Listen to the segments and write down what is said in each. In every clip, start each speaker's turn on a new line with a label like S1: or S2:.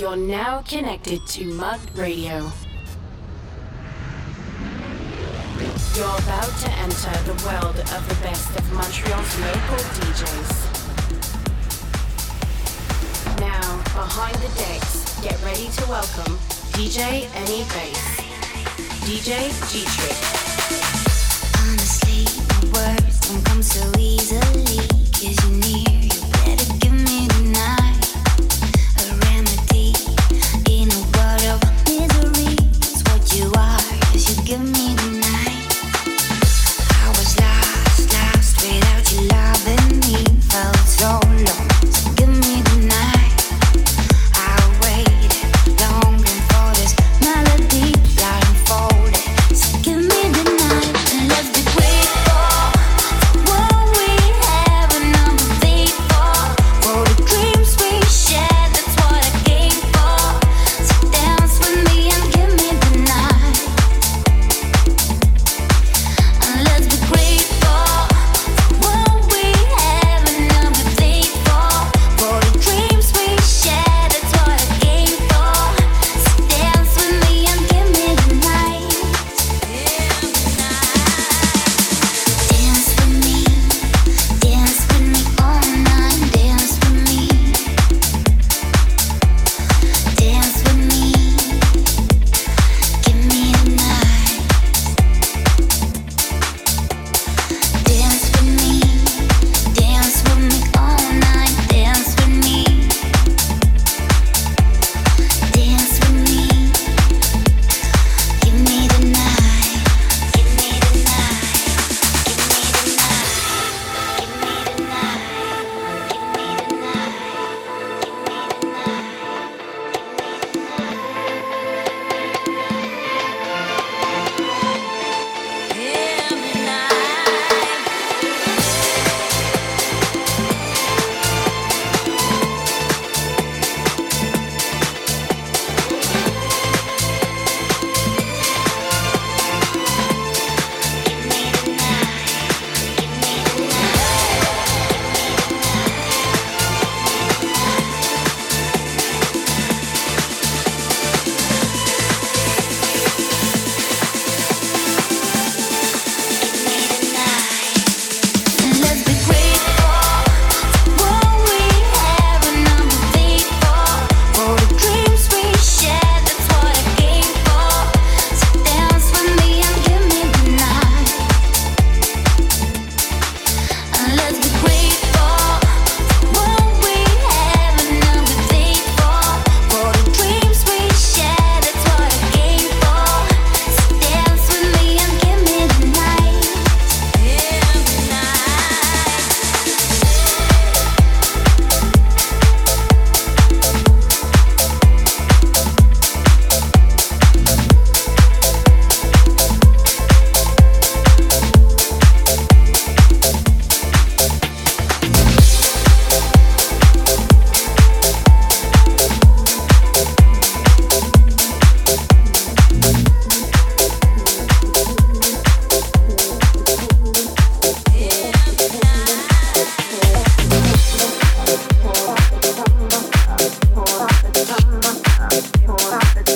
S1: You're now connected to Mug Radio. You're about to enter the world of the best of Montreal's local DJs. Now, behind the decks, get ready to welcome DJ AnyBass. DJ G-Trick.
S2: Honestly, my words don't come so easily. Cause you're near, you better give me the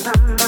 S3: Remember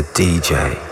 S3: DJ.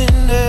S4: Nothing else.